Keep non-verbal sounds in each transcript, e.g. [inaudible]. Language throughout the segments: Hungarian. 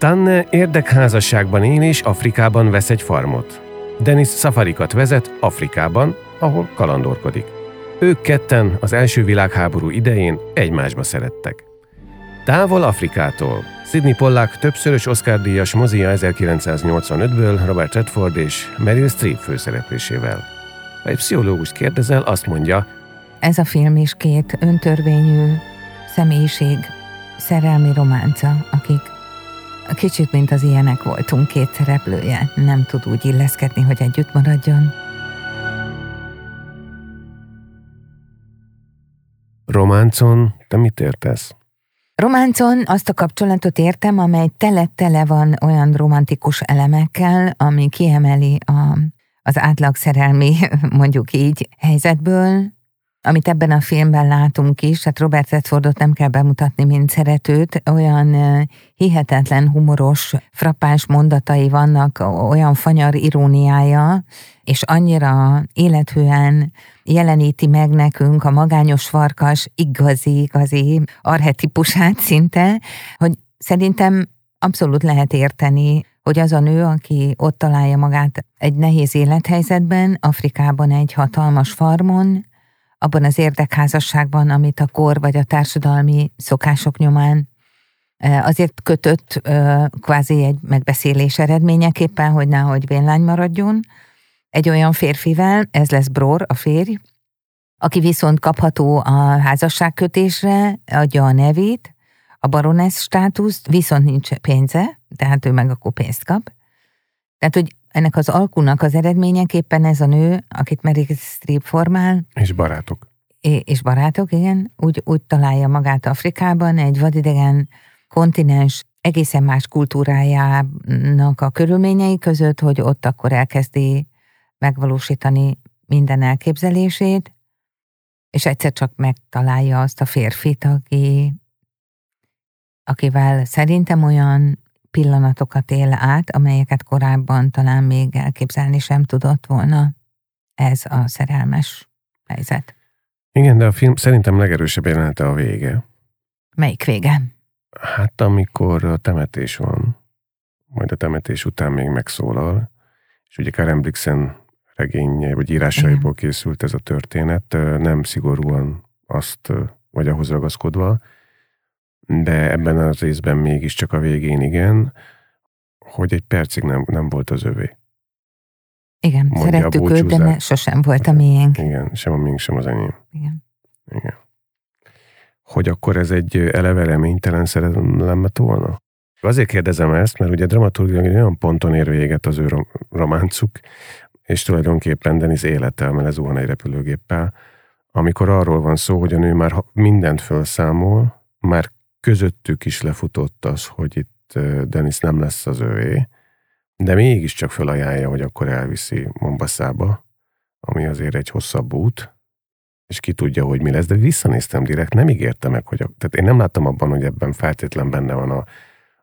Tanne érdekházasságban él és Afrikában vesz egy farmot. Dennis szafarikat vezet Afrikában, ahol kalandorkodik. Ők ketten az első világháború idején egymásba szerettek. Távol Afrikától Sidney Pollack többszörös Oscar-díjas mozia 1985-ből Robert Redford és Meryl Streep főszereplésével. Ha egy pszichológus kérdezel, azt mondja, ez a film is két öntörvényű személyiség szerelmi románca, akik Kicsit, mint az ilyenek voltunk két szereplője, nem tud úgy illeszkedni, hogy együtt maradjon. Románcon te mit értesz? Románcon azt a kapcsolatot értem, amely tele-tele van olyan romantikus elemekkel, ami kiemeli a, az átlag szerelmi, [laughs] mondjuk így, helyzetből, amit ebben a filmben látunk is, hát Robert Redfordot nem kell bemutatni, mint szeretőt, olyan hihetetlen humoros, frappáns mondatai vannak, olyan fanyar iróniája, és annyira élethűen jeleníti meg nekünk a magányos farkas igazi, igazi arhetipusát szinte, hogy szerintem abszolút lehet érteni, hogy az a nő, aki ott találja magát egy nehéz élethelyzetben, Afrikában egy hatalmas farmon, abban az érdekházasságban, amit a kor vagy a társadalmi szokások nyomán azért kötött kvázi egy megbeszélés eredményeképpen, hogy nehogy vénlány maradjon, egy olyan férfivel, ez lesz Bror, a férj, aki viszont kapható a házasságkötésre, adja a nevét, a baronesz státuszt, viszont nincs pénze, tehát ő meg akkor pénzt kap. Tehát, hogy ennek az alkunak az eredményeképpen ez a nő, akit Meryl Streep formál. És barátok. És barátok, igen. Úgy, úgy találja magát Afrikában, egy vadidegen kontinens egészen más kultúrájának a körülményei között, hogy ott akkor elkezdi megvalósítani minden elképzelését, és egyszer csak megtalálja azt a férfit, aki, akivel szerintem olyan pillanatokat él át, amelyeket korábban talán még elképzelni sem tudott volna. Ez a szerelmes helyzet. Igen, de a film szerintem legerősebb jelenete a vége. Melyik vége? Hát amikor a temetés van, majd a temetés után még megszólal, és ugye Karen Blixen regénye, vagy írásaiból Igen. készült ez a történet, nem szigorúan azt, vagy ahhoz ragaszkodva, de ebben az részben mégiscsak a végén igen, hogy egy percig nem, nem volt az övé. Igen, Mondja szerettük őt, de sosem volt a miénk. Igen, sem a miénk, sem az enyém. Igen. Igen. Hogy akkor ez egy eleve reménytelen szerelem lett volna? Azért kérdezem ezt, mert ugye dramaturgilag olyan ponton ér véget az ő románcuk, és tulajdonképpen Denis élete, mert zuhan egy repülőgéppel, amikor arról van szó, hogy a nő már mindent felszámol, már közöttük is lefutott az, hogy itt Denis nem lesz az övé, de mégiscsak felajánlja, hogy akkor elviszi Mombasszába, ami azért egy hosszabb út, és ki tudja, hogy mi lesz, de visszanéztem direkt, nem ígérte meg, hogy... A, tehát én nem láttam abban, hogy ebben feltétlen benne van a,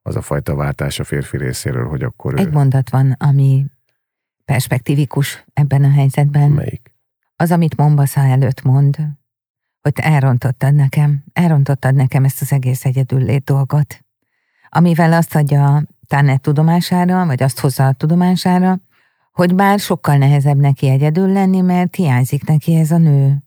az a fajta váltás a férfi részéről, hogy akkor... Egy ő... mondat van, ami perspektívikus ebben a helyzetben. Melyik? Az, amit Mombasa előtt mond, hogy elrontottad nekem, elrontottad nekem ezt az egész egyedüllét dolgot, amivel azt adja Tannet tudomására, vagy azt hozza a tudomására, hogy bár sokkal nehezebb neki egyedül lenni, mert hiányzik neki ez a nő.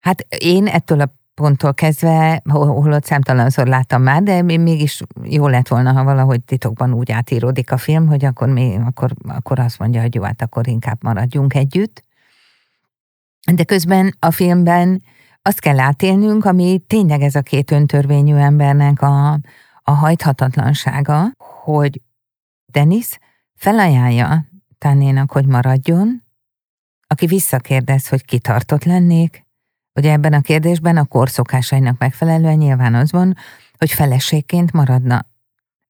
Hát én ettől a ponttól kezdve, holott számtalanszor láttam már, de mégis jó lett volna, ha valahogy titokban úgy átíródik a film, hogy akkor, mi, akkor, akkor azt mondja, hogy jó, hát akkor inkább maradjunk együtt. De közben a filmben azt kell átélnünk, ami tényleg ez a két öntörvényű embernek a, a hajthatatlansága, hogy Denis felajánlja Tannénak, hogy maradjon, aki visszakérdez, hogy kitartott lennék, Ugye ebben a kérdésben a korszokásainak megfelelően nyilván az van, hogy feleségként maradna.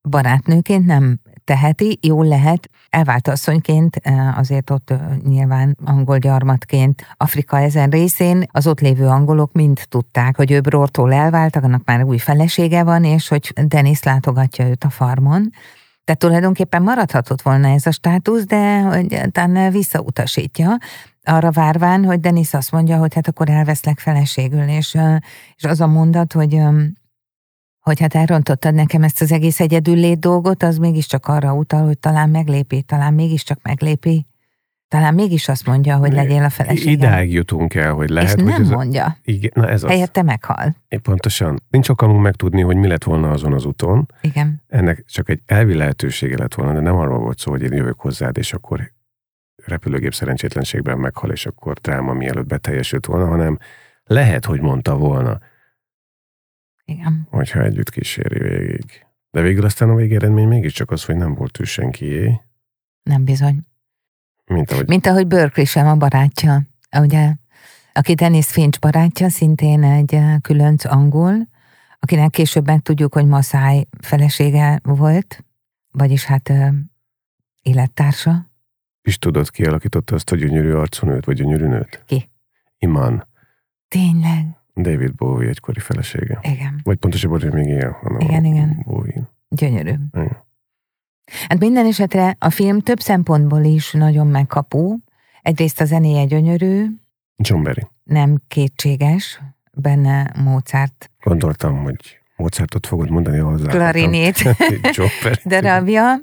Barátnőként nem teheti, jól lehet, elvált asszonyként, eh, azért ott eh, nyilván angol gyarmatként Afrika ezen részén az ott lévő angolok mind tudták, hogy ő Brortól elváltak, annak már új felesége van, és hogy Denis látogatja őt a farmon. Tehát tulajdonképpen maradhatott volna ez a státusz, de hogy talán visszautasítja, arra várván, hogy Denis azt mondja, hogy hát akkor elveszlek feleségül, és, és az a mondat, hogy hogy hát elrontottad nekem ezt az egész egyedüllét dolgot, az mégiscsak arra utal, hogy talán meglépi, talán mégiscsak meglépi, talán mégis azt mondja, hogy legyél a feleségem. Idáig jutunk el, hogy lehet. És nem hogy ez mondja. A... Igen, na ez Helyette az. meghal. É, pontosan. Nincs okamunk megtudni, hogy mi lett volna azon az úton. Igen. Ennek csak egy elvi lehetősége lett volna, de nem arról volt szó, hogy én jövök hozzád, és akkor repülőgép szerencsétlenségben meghal, és akkor dráma mielőtt beteljesült volna, hanem lehet, hogy mondta volna. Igen. Hogyha együtt kíséri végig. De végül aztán a végeredmény mégiscsak az, hogy nem volt ő senkié. Nem bizony. Mint ahogy... Mint ahogy Berkeley sem a barátja. Ugye, aki Dennis Finch barátja, szintén egy eh, különc angol, akinek később megtudjuk, hogy Maszáj felesége volt, vagyis hát eh, élettársa. És tudod, ki alakította azt a gyönyörű arcú nőt, vagy gyönyörű nőt? Ki? Iman. Tényleg? David Bowie egykori felesége. Igen. Vagy pontosabban, hogy még él. Igen, igen. Bowie. Gyönyörű. Igen. Hát minden esetre a film több szempontból is nagyon megkapó. Egyrészt a zenéje gyönyörű. John Berry. Nem kétséges, benne Mozart. Gondoltam, hogy Mozartot fogod mondani hozzá. Klarinét. [laughs] [laughs] darabja.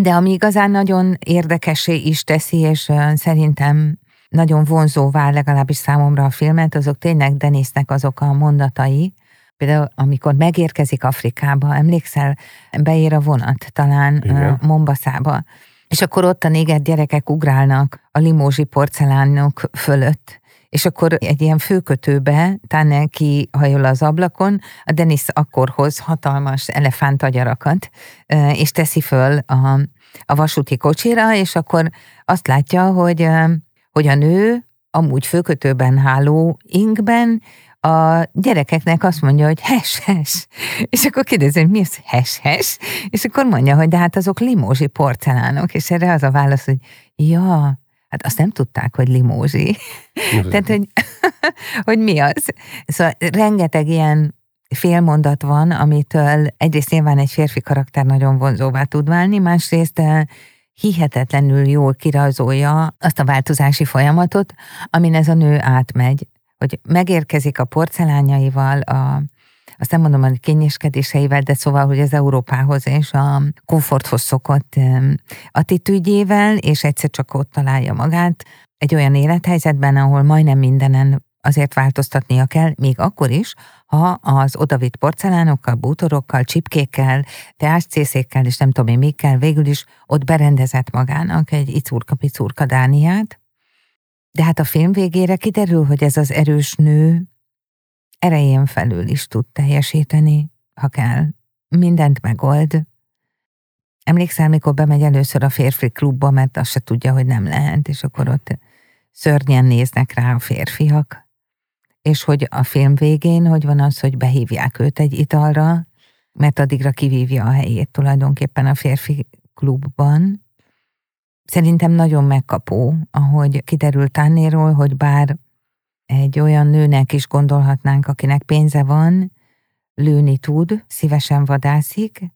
De ami igazán nagyon érdekesé is teszi, és szerintem nagyon vonzóvá legalábbis számomra a filmet, azok tényleg Denisnek azok a mondatai, például amikor megérkezik Afrikába, emlékszel, beér a vonat talán Igen. Mombaszába, és akkor ott a néger gyerekek ugrálnak a limózsi porcelánok fölött, és akkor egy ilyen főkötőbe Tanner kihajol az ablakon, a Denis akkor hoz hatalmas elefántagyarakat, és teszi föl a, a vasúti kocsira, és akkor azt látja, hogy, hogy a nő amúgy főkötőben háló inkben a gyerekeknek azt mondja, hogy hes-hes. És akkor kérdezi, hogy mi az hes-hes? És akkor mondja, hogy de hát azok limózsi porcelánok. És erre az a válasz, hogy ja, Hát azt nem tudták, hogy limózsi. Tehát, hogy, [laughs] hogy mi az. Szóval rengeteg ilyen félmondat van, amitől egyrészt nyilván egy férfi karakter nagyon vonzóvá tud válni, másrészt eh, hihetetlenül jól kirajzolja azt a változási folyamatot, amin ez a nő átmegy, hogy megérkezik a porcelányaival, a, azt nem mondom, hogy kényeskedéseivel, de szóval, hogy az Európához és a komforthoz szokott attitűdjével, és egyszer csak ott találja magát egy olyan élethelyzetben, ahol majdnem mindenen azért változtatnia kell, még akkor is, ha az odavitt porcelánokkal, bútorokkal, csipkékkel, teáscészékkel, és nem tudom én mikkel, végül is ott berendezett magának egy icurka-picurka Dániát. De hát a film végére kiderül, hogy ez az erős nő erején felül is tud teljesíteni, ha kell. Mindent megold. Emlékszel, mikor bemegy először a férfi klubba, mert azt se tudja, hogy nem lehet, és akkor ott szörnyen néznek rá a férfiak. És hogy a film végén, hogy van az, hogy behívják őt egy italra, mert addigra kivívja a helyét tulajdonképpen a férfi klubban. Szerintem nagyon megkapó, ahogy kiderült Tannéról, hogy bár egy olyan nőnek is gondolhatnánk, akinek pénze van, lőni tud, szívesen vadászik,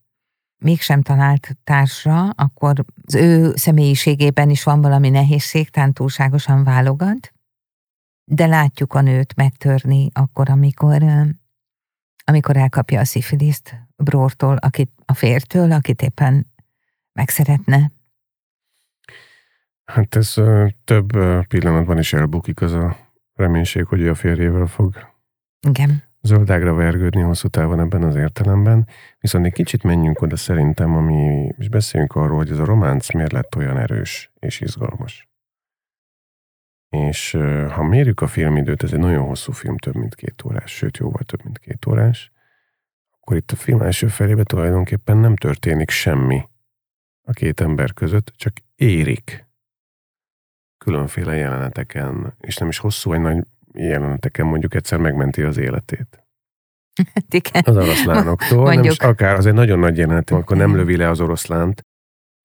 mégsem talált társra, akkor az ő személyiségében is van valami nehézség, tán túlságosan válogat, de látjuk a nőt megtörni akkor, amikor, amikor elkapja a szifiliszt Brórtól, akit, a fértől, akit éppen megszeretne. Hát ez több pillanatban is elbukik az a reménység, hogy ő a férjével fog Igen. Zöldágra vergődni hosszú távon ebben az értelemben, viszont egy kicsit menjünk oda szerintem, ami, és beszéljünk arról, hogy ez a románc miért lett olyan erős és izgalmas. És ha mérjük a filmidőt, ez egy nagyon hosszú film, több mint két órás, sőt jóval több mint két órás, akkor itt a film első felébe tulajdonképpen nem történik semmi a két ember között, csak érik különféle jeleneteken, és nem is hosszú, egy nagy jeleneteken mondjuk egyszer megmenti az életét. Hát igen. Az oroszlánoktól, Mondjuk. nem is akár, az egy nagyon nagy jelenet, akkor nem lövi le az oroszlánt,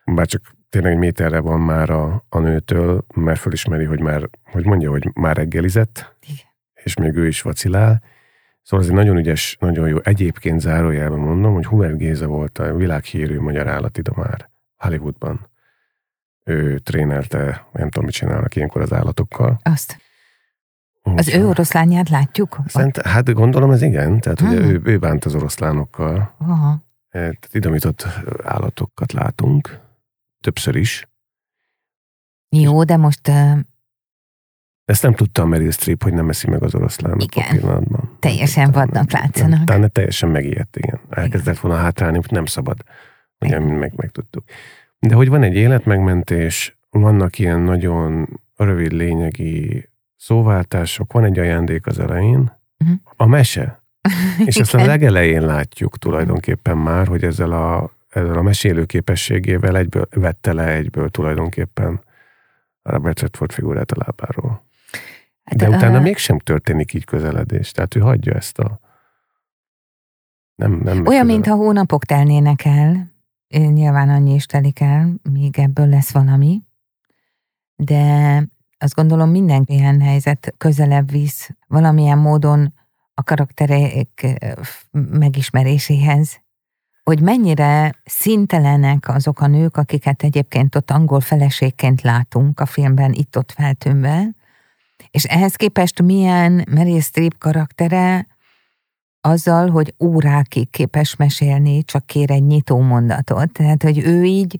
bár csak tényleg egy méterre van már a, a nőtől, mert fölismeri, hogy már, hogy mondja, hogy már reggelizett, igen. és még ő is vacilál. Szóval ez egy nagyon ügyes, nagyon jó. Egyébként zárójelben mondom, hogy Hubert Géza volt a világhírű magyar állatidomár Hollywoodban. Ő trénelte, nem tudom, mit csinálnak ilyenkor az állatokkal. Azt. Úgy, az ő oroszlányát látjuk? Szerint, hát gondolom ez igen, tehát hmm. ugye ő, ő bánt az oroszlánokkal. Aha. E, tehát idomított állatokat látunk, többször is. Jó, de most... Uh... Ezt nem tudtam Meryl Streep, hogy nem eszi meg az oroszlánok igen. a pillanatban. Teljesen vadnak látszanak. Talán teljesen megijedt, igen. Elkezdett volna hátrálni, hogy nem szabad. Ugye, meg, megtudtuk. De hogy van egy életmegmentés, vannak ilyen nagyon rövid lényegi szóváltások, van egy ajándék az elején, uh-huh. a mese. [laughs] És ezt a legelején látjuk tulajdonképpen már, hogy ezzel a, ezzel a mesélő képességével egyből vette le egyből tulajdonképpen a Robert Redford figurát a lábáról. Hát, De utána uh, mégsem történik így közeledés. Tehát ő hagyja ezt a... Nem, nem Olyan, mintha hónapok telnének el. Nyilván annyi is telik el, míg ebből lesz valami. De azt gondolom minden ilyen helyzet közelebb visz valamilyen módon a karakterek megismeréséhez, hogy mennyire szintelenek azok a nők, akiket egyébként ott angol feleségként látunk a filmben itt-ott feltűnve, és ehhez képest milyen Meryl Streep karaktere azzal, hogy órákig képes mesélni, csak kér egy nyitó mondatot. Tehát, hogy ő így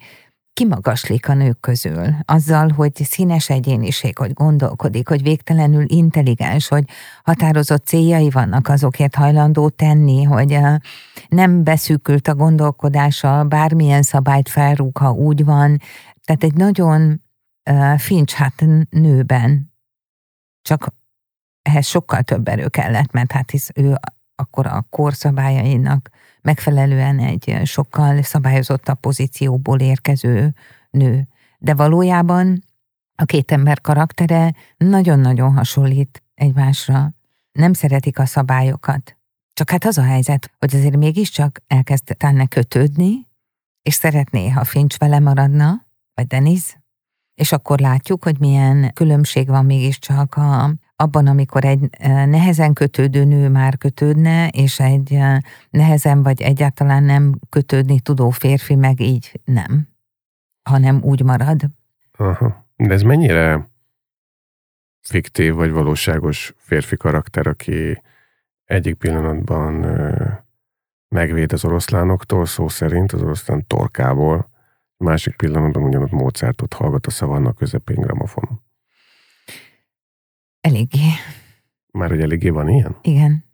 kimagaslik a nők közül, azzal, hogy színes egyéniség, hogy gondolkodik, hogy végtelenül intelligens, hogy határozott céljai vannak, azokért hajlandó tenni, hogy nem beszűkült a gondolkodása, bármilyen szabályt felrúg, ha úgy van. Tehát egy nagyon fincs hát nőben, csak ehhez sokkal több erő kellett, mert hát hisz ő akkor a korszabályainak megfelelően egy sokkal szabályozottabb pozícióból érkező nő. De valójában a két ember karaktere nagyon-nagyon hasonlít egymásra. Nem szeretik a szabályokat. Csak hát az a helyzet, hogy azért mégiscsak elkezd Tanne kötődni, és szeretné, ha Finch vele maradna, vagy Denis, és akkor látjuk, hogy milyen különbség van mégiscsak a, abban, amikor egy nehezen kötődő nő már kötődne, és egy nehezen vagy egyáltalán nem kötődni tudó férfi meg így nem, hanem úgy marad. Aha. De ez mennyire fiktív vagy valóságos férfi karakter, aki egyik pillanatban megvéd az oroszlánoktól, szó szerint az oroszlán torkából, másik pillanatban ugyanott Mozartot hallgat a szavannak közepén gramofonon. Eléggé. Már hogy eléggé van ilyen? Igen.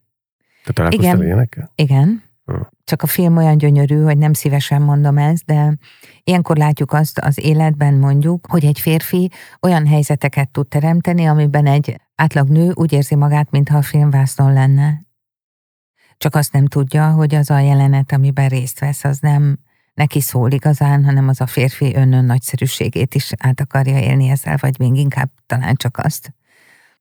Te találkoztál Igen. ilyenekkel? Igen. Ha. Csak a film olyan gyönyörű, hogy nem szívesen mondom ezt, de ilyenkor látjuk azt az életben mondjuk, hogy egy férfi olyan helyzeteket tud teremteni, amiben egy átlag nő úgy érzi magát, mintha a filmvásznon lenne. Csak azt nem tudja, hogy az a jelenet, amiben részt vesz, az nem neki szól igazán, hanem az a férfi önnön nagyszerűségét is át akarja élni ezzel, vagy még inkább talán csak azt.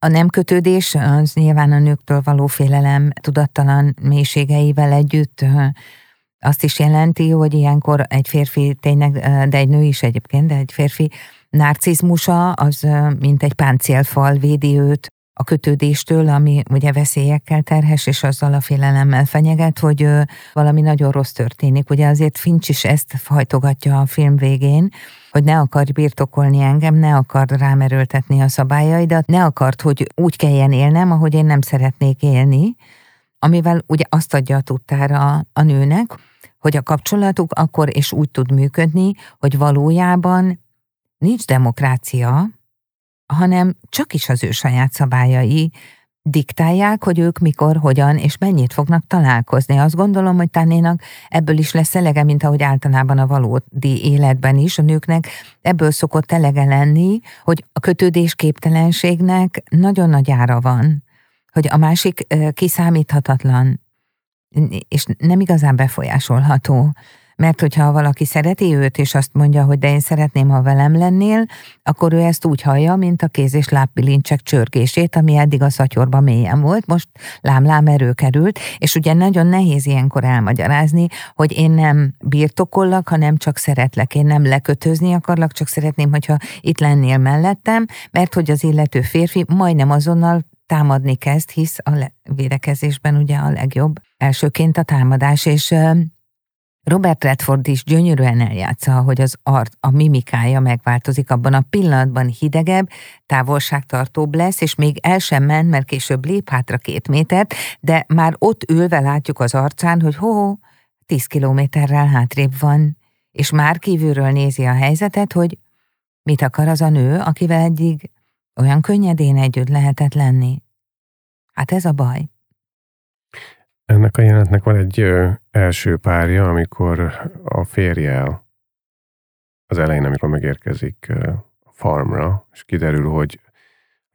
A nem kötődés az nyilván a nőktől való félelem tudattalan mélységeivel együtt azt is jelenti, hogy ilyenkor egy férfi tényleg, de egy nő is egyébként, de egy férfi narcizmusa az mint egy páncélfal védi őt a kötődéstől, ami ugye veszélyekkel terhes, és azzal a félelemmel fenyeget, hogy valami nagyon rossz történik. Ugye azért Fincs is ezt hajtogatja a film végén, hogy ne akar birtokolni engem, ne akar rám erőltetni a szabályaidat, ne akart, hogy úgy kelljen élnem, ahogy én nem szeretnék élni, amivel ugye azt adja a tudtára a nőnek, hogy a kapcsolatuk akkor és úgy tud működni, hogy valójában nincs demokrácia, hanem csak is az ő saját szabályai diktálják, hogy ők mikor, hogyan és mennyit fognak találkozni. Azt gondolom, hogy Tánénak ebből is lesz elege, mint ahogy általában a valódi életben is. A nőknek ebből szokott elege lenni, hogy a kötődés képtelenségnek nagyon nagy ára van, hogy a másik kiszámíthatatlan, és nem igazán befolyásolható mert hogyha valaki szereti őt, és azt mondja, hogy de én szeretném, ha velem lennél, akkor ő ezt úgy hallja, mint a kéz és lábbilincsek csörgését, ami eddig a szatyorban mélyen volt, most lámlám erő került, és ugye nagyon nehéz ilyenkor elmagyarázni, hogy én nem birtokollak, hanem csak szeretlek, én nem lekötözni akarlak, csak szeretném, hogyha itt lennél mellettem, mert hogy az illető férfi majdnem azonnal támadni kezd, hisz a védekezésben ugye a legjobb elsőként a támadás, és Robert Redford is gyönyörűen eljátsza, hogy az art, a mimikája megváltozik, abban a pillanatban hidegebb, távolságtartóbb lesz, és még el sem ment, mert később lép hátra két métert, de már ott ülve látjuk az arcán, hogy ho, tíz kilométerrel hátrébb van, és már kívülről nézi a helyzetet, hogy mit akar az a nő, akivel eddig olyan könnyedén együtt lehetett lenni. Hát ez a baj. Ennek a jelenetnek van egy ö, első párja, amikor a férje az elején, amikor megérkezik ö, a farmra, és kiderül, hogy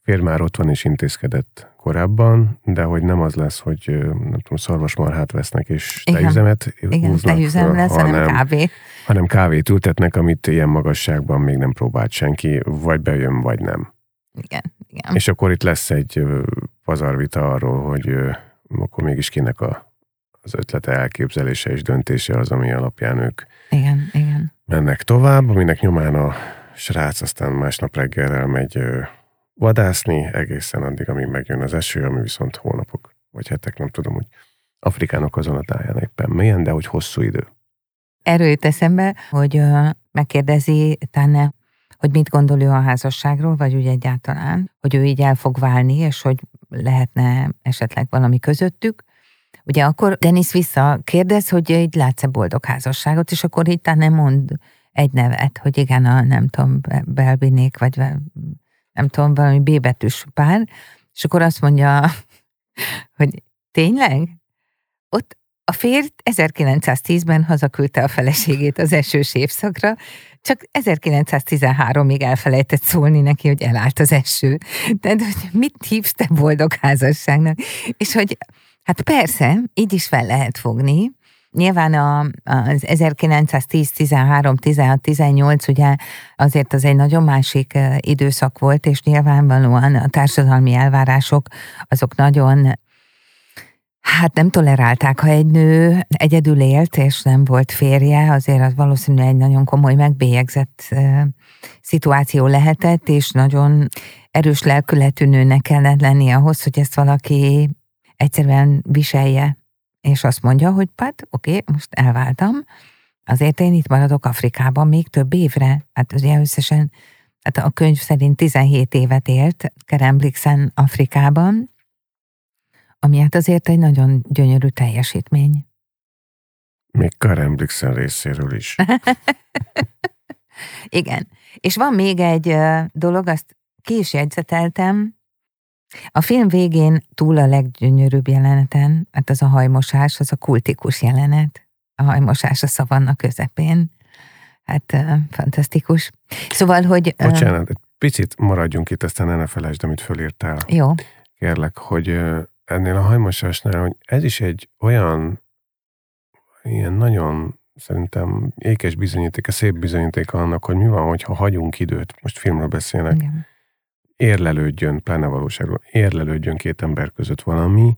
férj már ott van és intézkedett korábban, de hogy nem az lesz, hogy nem tudom, szarvasmarhát vesznek és Igen. Igen, húznak, tejüzem lesz, hanem, hanem kávé. Hanem kávét ültetnek, amit ilyen magasságban még nem próbált senki, vagy bejön, vagy nem. Igen, igen. És akkor itt lesz egy pazarvita arról, hogy akkor mégis kinek a, az ötlete, elképzelése és döntése az, ami alapján ők igen, igen. mennek tovább, aminek nyomán a srác aztán másnap reggel elmegy vadászni, egészen addig, amíg megjön az eső, ami viszont hónapok vagy hetek, nem tudom, hogy Afrikának azon a táján éppen milyen, de hogy hosszú idő. Erről jut eszembe, hogy megkérdezi Tanne, hogy mit gondol ő a házasságról, vagy úgy egyáltalán, hogy ő így el fog válni, és hogy lehetne esetleg valami közöttük. Ugye akkor Denis kérdez, hogy így látsz-e boldog házasságot, és akkor itt nem mond egy nevet, hogy igen, a nem tudom, Belbinék, vagy nem tudom, valami B betűs pár, és akkor azt mondja, [laughs] hogy tényleg? Ott a férj 1910-ben hazaküldte a feleségét az esős évszakra, csak 1913-ig elfelejtett szólni neki, hogy elállt az eső. Tehát, hogy mit hívsz te boldog házasságnak? És hogy, hát persze, így is fel lehet fogni, Nyilván a, az 1910, 13, 16, 18 ugye azért az egy nagyon másik időszak volt, és nyilvánvalóan a társadalmi elvárások azok nagyon Hát nem tolerálták, ha egy nő egyedül élt, és nem volt férje, azért az valószínűleg egy nagyon komoly megbélyegzett szituáció lehetett, és nagyon erős lelkületű nőnek kellett lenni ahhoz, hogy ezt valaki egyszerűen viselje, és azt mondja, hogy hát oké, most elváltam, azért én itt maradok Afrikában még több évre. Hát ugye összesen, hát a könyv szerint 17 évet élt Kerem Blixen Afrikában, ami hát azért egy nagyon gyönyörű teljesítmény. Még Karen Blixen részéről is. [laughs] Igen. És van még egy dolog, azt ki is jegyzeteltem. A film végén túl a leggyönyörűbb jeleneten, hát az a hajmosás, az a kultikus jelenet. A hajmosás a szavanna közepén. Hát fantasztikus. Szóval, hogy... Bocsánat, egy picit maradjunk itt, aztán ne felejtsd, amit fölírtál. Jó. Kérlek, hogy ennél a hajmosásnál, hogy ez is egy olyan ilyen nagyon szerintem ékes bizonyíték, szép bizonyíték annak, hogy mi van, hogyha hagyunk időt, most filmről beszélnek, Igen. érlelődjön, pláne valóságról, érlelődjön két ember között valami,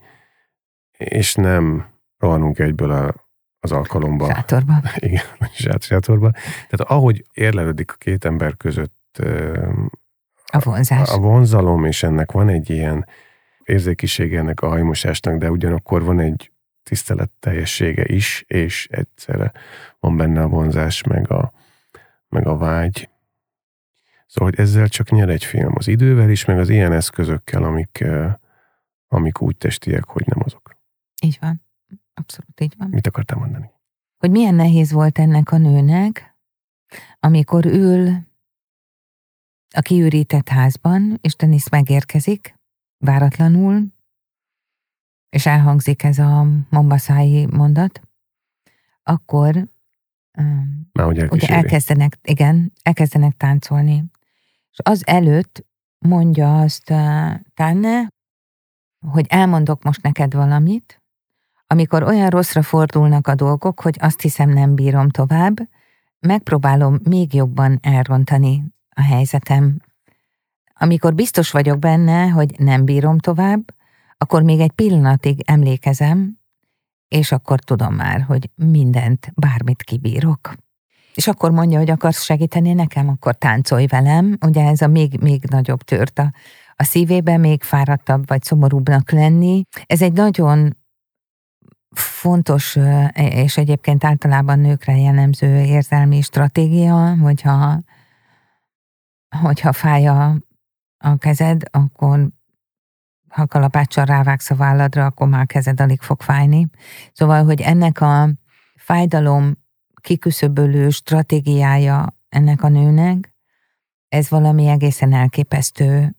és nem rohanunk egyből a, az alkalomba. Sátorba. [laughs] Igen, sátorba. Tehát ahogy érlelődik a két ember között a vonzás. A, a vonzalom, és ennek van egy ilyen érzékisége ennek a hajmosásnak, de ugyanakkor van egy tiszteletteljessége is, és egyszerre van benne a vonzás, meg a, meg a vágy. Szóval, hogy ezzel csak nyer egy film az idővel is, meg az ilyen eszközökkel, amik, amik úgy testiek, hogy nem azok. Így van. Abszolút így van. Mit akartam mondani? Hogy milyen nehéz volt ennek a nőnek, amikor ül a kiürített házban, és Denis megérkezik, váratlanul, és elhangzik ez a mombaszái mondat, akkor Már ugye elkezdenek, igen, elkezdenek táncolni. És az előtt mondja azt uh, Tanne, hogy elmondok most neked valamit, amikor olyan rosszra fordulnak a dolgok, hogy azt hiszem nem bírom tovább, megpróbálom még jobban elrontani a helyzetem. Amikor biztos vagyok benne, hogy nem bírom tovább, akkor még egy pillanatig emlékezem, és akkor tudom már, hogy mindent, bármit kibírok. És akkor mondja, hogy akarsz segíteni nekem, akkor táncolj velem. Ugye ez a még, még nagyobb tört a, a szívében, még fáradtabb vagy szomorúbbnak lenni. Ez egy nagyon fontos, és egyébként általában nőkre jellemző érzelmi stratégia, hogyha, hogyha fáj a, a kezed, akkor ha kalapáccsal rávágsz a válladra, akkor már kezed alig fog fájni. Szóval, hogy ennek a fájdalom kiküszöbölő stratégiája ennek a nőnek, ez valami egészen elképesztő,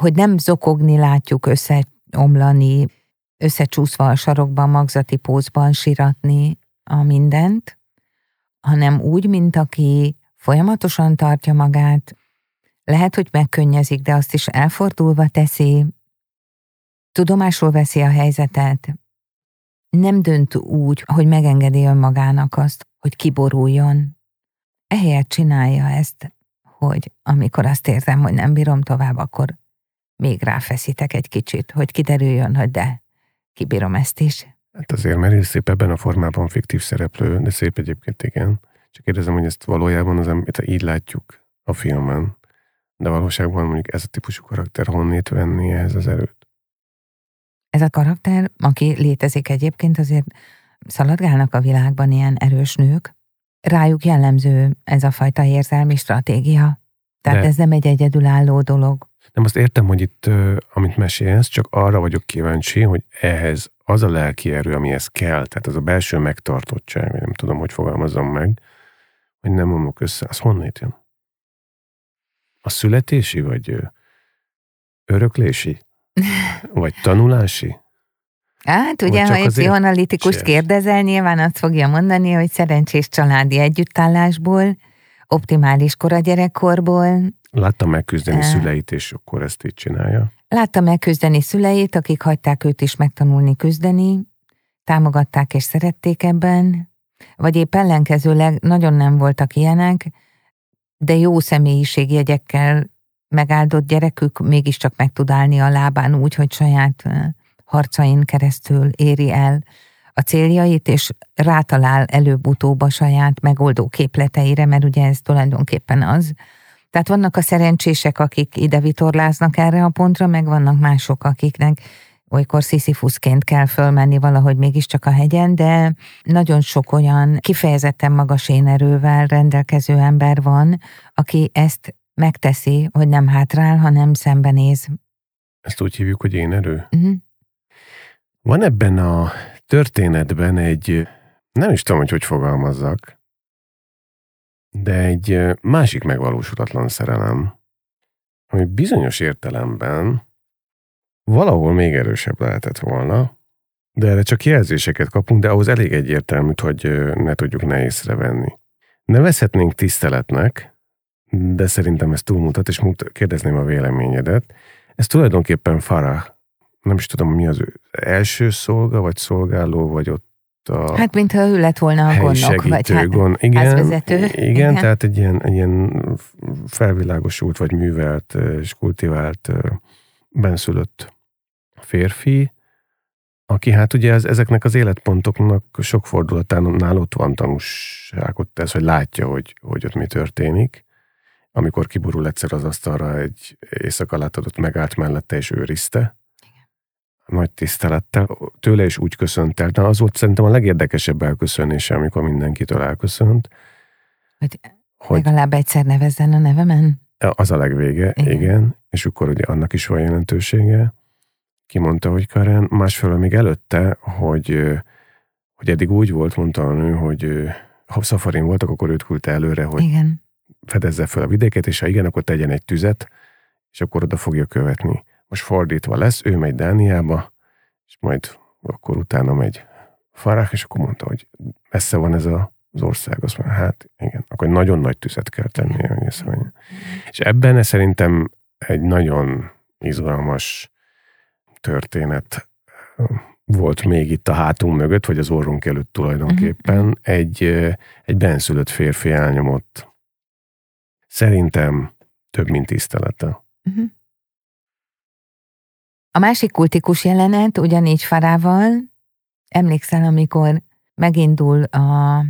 hogy nem zokogni látjuk összeomlani, összecsúszva a sarokban, magzati pózban siratni a mindent, hanem úgy, mint aki folyamatosan tartja magát, lehet, hogy megkönnyezik, de azt is elfordulva teszi, tudomásul veszi a helyzetet, nem dönt úgy, hogy megengedi önmagának azt, hogy kiboruljon. Ehelyett csinálja ezt, hogy amikor azt érzem, hogy nem bírom tovább, akkor még ráfeszítek egy kicsit, hogy kiderüljön, hogy de, kibírom ezt is. Hát azért Meryl szép ebben a formában fiktív szereplő, de szép egyébként igen. Csak kérdezem, hogy ezt valójában az amit így látjuk a filmen, de valóságban mondjuk ez a típusú karakter honnét venni ehhez az erőt? Ez a karakter, aki létezik egyébként, azért szaladgálnak a világban ilyen erős nők, rájuk jellemző ez a fajta érzelmi stratégia. Tehát De... ez nem egy egyedülálló dolog. Nem azt értem, hogy itt, amit mesélsz, csak arra vagyok kíváncsi, hogy ehhez az a lelki erő, amihez kell, tehát az a belső megtartottság, nem tudom, hogy fogalmazom meg, hogy nem omlok össze, az honnét jön? A születési, vagy öröklési? [laughs] Vagy tanulási? Hát ugye, ha egy pszichoanalitikust kérdezel, nyilván azt fogja mondani, hogy szerencsés családi együttállásból, optimális kora gyerekkorból. Láttam megküzdeni e... szüleit, és akkor ezt így csinálja. Láttam megküzdeni szüleit, akik hagyták őt is megtanulni küzdeni, támogatták és szerették ebben, vagy épp ellenkezőleg nagyon nem voltak ilyenek, de jó személyiségjegyekkel megáldott gyerekük mégiscsak meg tud állni a lábán úgy, hogy saját harcain keresztül éri el a céljait, és rátalál előbb-utóbb a saját megoldó képleteire, mert ugye ez tulajdonképpen az. Tehát vannak a szerencsések, akik ide vitorláznak erre a pontra, meg vannak mások, akiknek olykor sziszifuszként kell fölmenni valahogy mégiscsak a hegyen, de nagyon sok olyan kifejezetten magas énerővel rendelkező ember van, aki ezt megteszi, hogy nem hátrál, hanem szembenéz. Ezt úgy hívjuk, hogy én erő? Uh-huh. Van ebben a történetben egy, nem is tudom, hogy hogy fogalmazzak, de egy másik megvalósulatlan szerelem, ami bizonyos értelemben valahol még erősebb lehetett volna, de erre csak jelzéseket kapunk, de ahhoz elég egyértelmű, hogy ne tudjuk ne észrevenni. Nevezhetnénk tiszteletnek, de szerintem ez túlmutat, és kérdezném a véleményedet. Ez tulajdonképpen Farah, nem is tudom, mi az ő első szolga, vagy szolgáló, vagy ott a Hát, mintha ő lett volna a gondnok, vagy hát gond. Igen, igen, igen, tehát egy ilyen, egy ilyen felvilágosult, vagy művelt és kultivált benszülött férfi, aki hát ugye ez, ezeknek az életpontoknak sok fordulatánál ott van tanúságot tesz, hogy látja, hogy, hogy ott mi történik amikor kiborul egyszer az asztalra egy éjszaka adott megállt mellette és őrizte. Nagy tisztelettel. Tőle is úgy köszönt el. De az volt szerintem a legérdekesebb elköszönése, amikor mindenkitől elköszönt. Hogy, hogy legalább egyszer nevezzen a nevemen? Az a legvége, igen. igen. És akkor ugye annak is van jelentősége. Kimondta, hogy Karen, másfelől még előtte, hogy, hogy eddig úgy volt, mondta a nő, hogy ha szafarin voltak, akkor őt küldte előre, hogy igen fedezze fel a vidéket, és ha igen, akkor tegyen egy tüzet, és akkor oda fogja követni. Most fordítva lesz, ő megy Dániába, és majd akkor utána megy Farák, és akkor mondta, hogy messze van ez a, az ország, azt mondja, hát igen, akkor nagyon nagy tüzet kell tenni, hogy mondja. És ebben szerintem egy nagyon izgalmas történet volt még itt a hátunk mögött, vagy az orrunk előtt tulajdonképpen, uh-huh. egy, egy benszülött férfi elnyomott szerintem több, mint tisztelete. Uh-huh. A másik kultikus jelenet ugyanígy Farával, emlékszel, amikor megindul a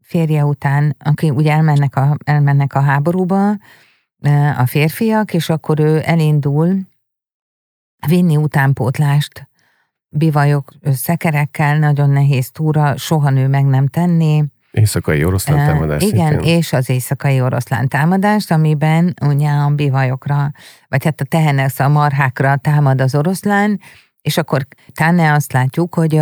férje után, aki ugye elmennek a, elmennek a háborúba, a férfiak, és akkor ő elindul vinni utánpótlást bivajok szekerekkel, nagyon nehéz túra, soha nő meg nem tenni. Éjszakai oroszlán támadás. Igen, szintén. és az éjszakai oroszlán támadást, amiben ugye a bivajokra, vagy hát a tehenek, a marhákra támad az oroszlán, és akkor Táne azt látjuk, hogy,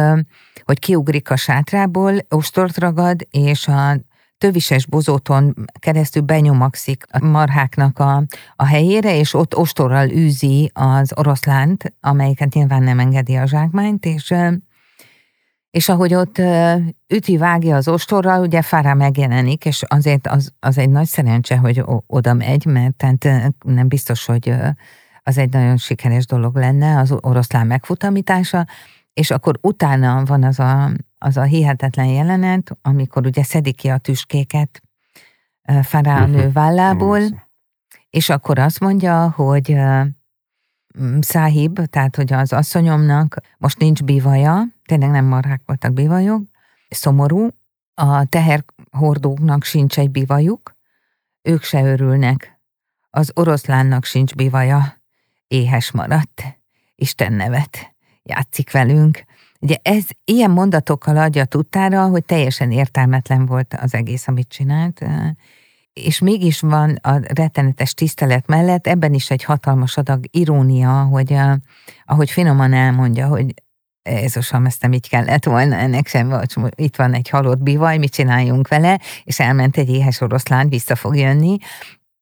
hogy kiugrik a sátrából, ostort ragad, és a tövises bozóton keresztül benyomakszik a marháknak a, a helyére, és ott ostorral űzi az oroszlánt, amelyiket nyilván nem engedi a zsákmányt, és és ahogy ott üti, vágja az ostorral, ugye Fára megjelenik, és azért az, az egy nagy szerencse, hogy oda megy, mert tehát nem biztos, hogy az egy nagyon sikeres dolog lenne, az oroszlán megfutamítása, és akkor utána van az a, az a hihetetlen jelenet, amikor ugye szedik ki a tüskéket Fará a nő mhm. vállából, és akkor azt mondja, hogy Száhib, tehát hogy az asszonyomnak most nincs bivaja, tényleg nem marhák voltak bivajok, szomorú, a teherhordóknak sincs egy bivajuk, ők se örülnek. Az oroszlánnak sincs bivaja, éhes maradt, Isten nevet, játszik velünk. Ugye ez ilyen mondatokkal adja tudtára, hogy teljesen értelmetlen volt az egész, amit csinált, és mégis van a rettenetes tisztelet mellett ebben is egy hatalmas adag irónia, hogy a, ahogy finoman elmondja, hogy Jézusom, ezt nem így kellett volna, ennek sem volt. Itt van egy halott bivaj, mit csináljunk vele, és elment egy éhes oroszlán, vissza fog jönni.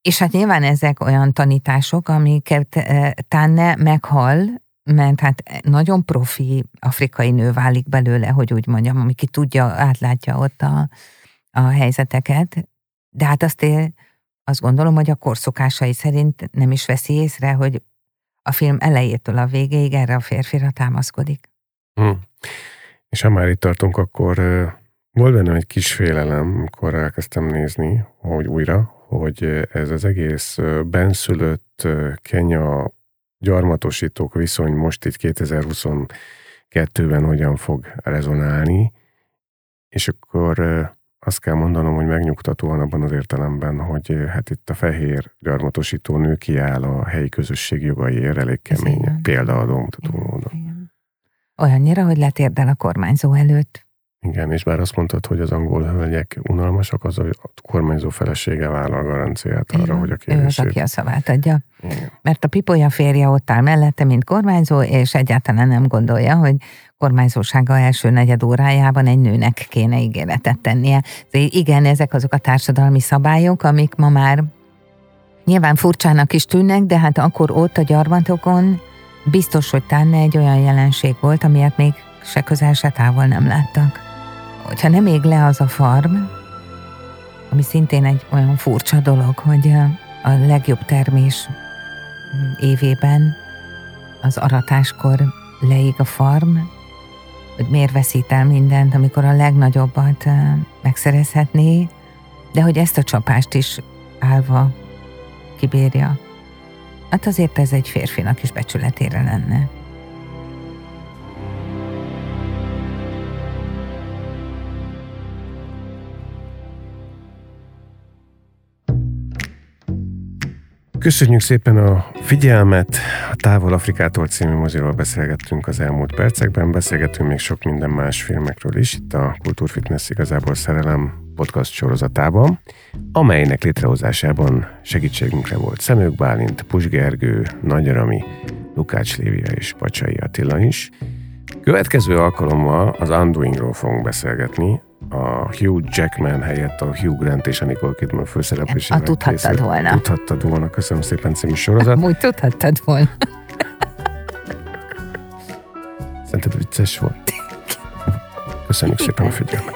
És hát nyilván ezek olyan tanítások, amiket Tanne meghal, mert hát nagyon profi afrikai nő válik belőle, hogy úgy mondjam, ami tudja, átlátja ott a, a helyzeteket. De hát azt én azt gondolom, hogy a korszokásai szerint nem is veszi észre, hogy a film elejétől a végéig erre a férfira támaszkodik. Hmm. És ha már itt tartunk, akkor volt benne egy kis félelem, amikor elkezdtem nézni, hogy újra, hogy ez az egész benszülött Kenya gyarmatosítók viszony most itt 2022-ben hogyan fog rezonálni, és akkor azt kell mondanom, hogy megnyugtatóan abban az értelemben, hogy hát itt a fehér gyarmatosító nő kiáll a helyi közösség jogaiért elég kemény, példaadó mutató módon. Olyannyira, hogy letérdel a kormányzó előtt. Igen, és bár azt mondtad, hogy az angol hölgyek unalmasak, az a kormányzó felesége vállal garanciát arra, Igen, hogy a kérését... Ő az, aki a szavát adja. Igen. Mert a pipolya férje ott áll mellette, mint kormányzó, és egyáltalán nem gondolja, hogy kormányzósága első negyed órájában egy nőnek kéne ígéretet tennie. De igen, ezek azok a társadalmi szabályok, amik ma már nyilván furcsának is tűnnek, de hát akkor ott a gyarmatokon biztos, hogy tánne egy olyan jelenség volt, amilyet még se közel, se távol nem láttak hogyha nem ég le az a farm, ami szintén egy olyan furcsa dolog, hogy a legjobb termés évében az aratáskor leég a farm, hogy miért veszít el mindent, amikor a legnagyobbat megszerezhetné, de hogy ezt a csapást is állva kibírja. Hát azért ez egy férfinak is becsületére lenne. Köszönjük szépen a figyelmet! A Távol Afrikától című moziról beszélgettünk az elmúlt percekben, beszélgettünk még sok minden más filmekről is, itt a Kultúrfitness igazából szerelem podcast sorozatában, amelynek létrehozásában segítségünkre volt Szemők Bálint, Pusgergő, Nagy Arami, Lukács Lévia és Pacsai Attila is. Következő alkalommal az Undoingról fogunk beszélgetni, a Hugh Jackman helyett a Hugh Grant és a Nicole Kidman főszereplésével. A tudhattad készült. volna. Tudhattad volna, köszönöm szépen című sorozat. Úgy tudhattad volna. Szerinted Vicces volt. Köszönjük szépen a figyelmet.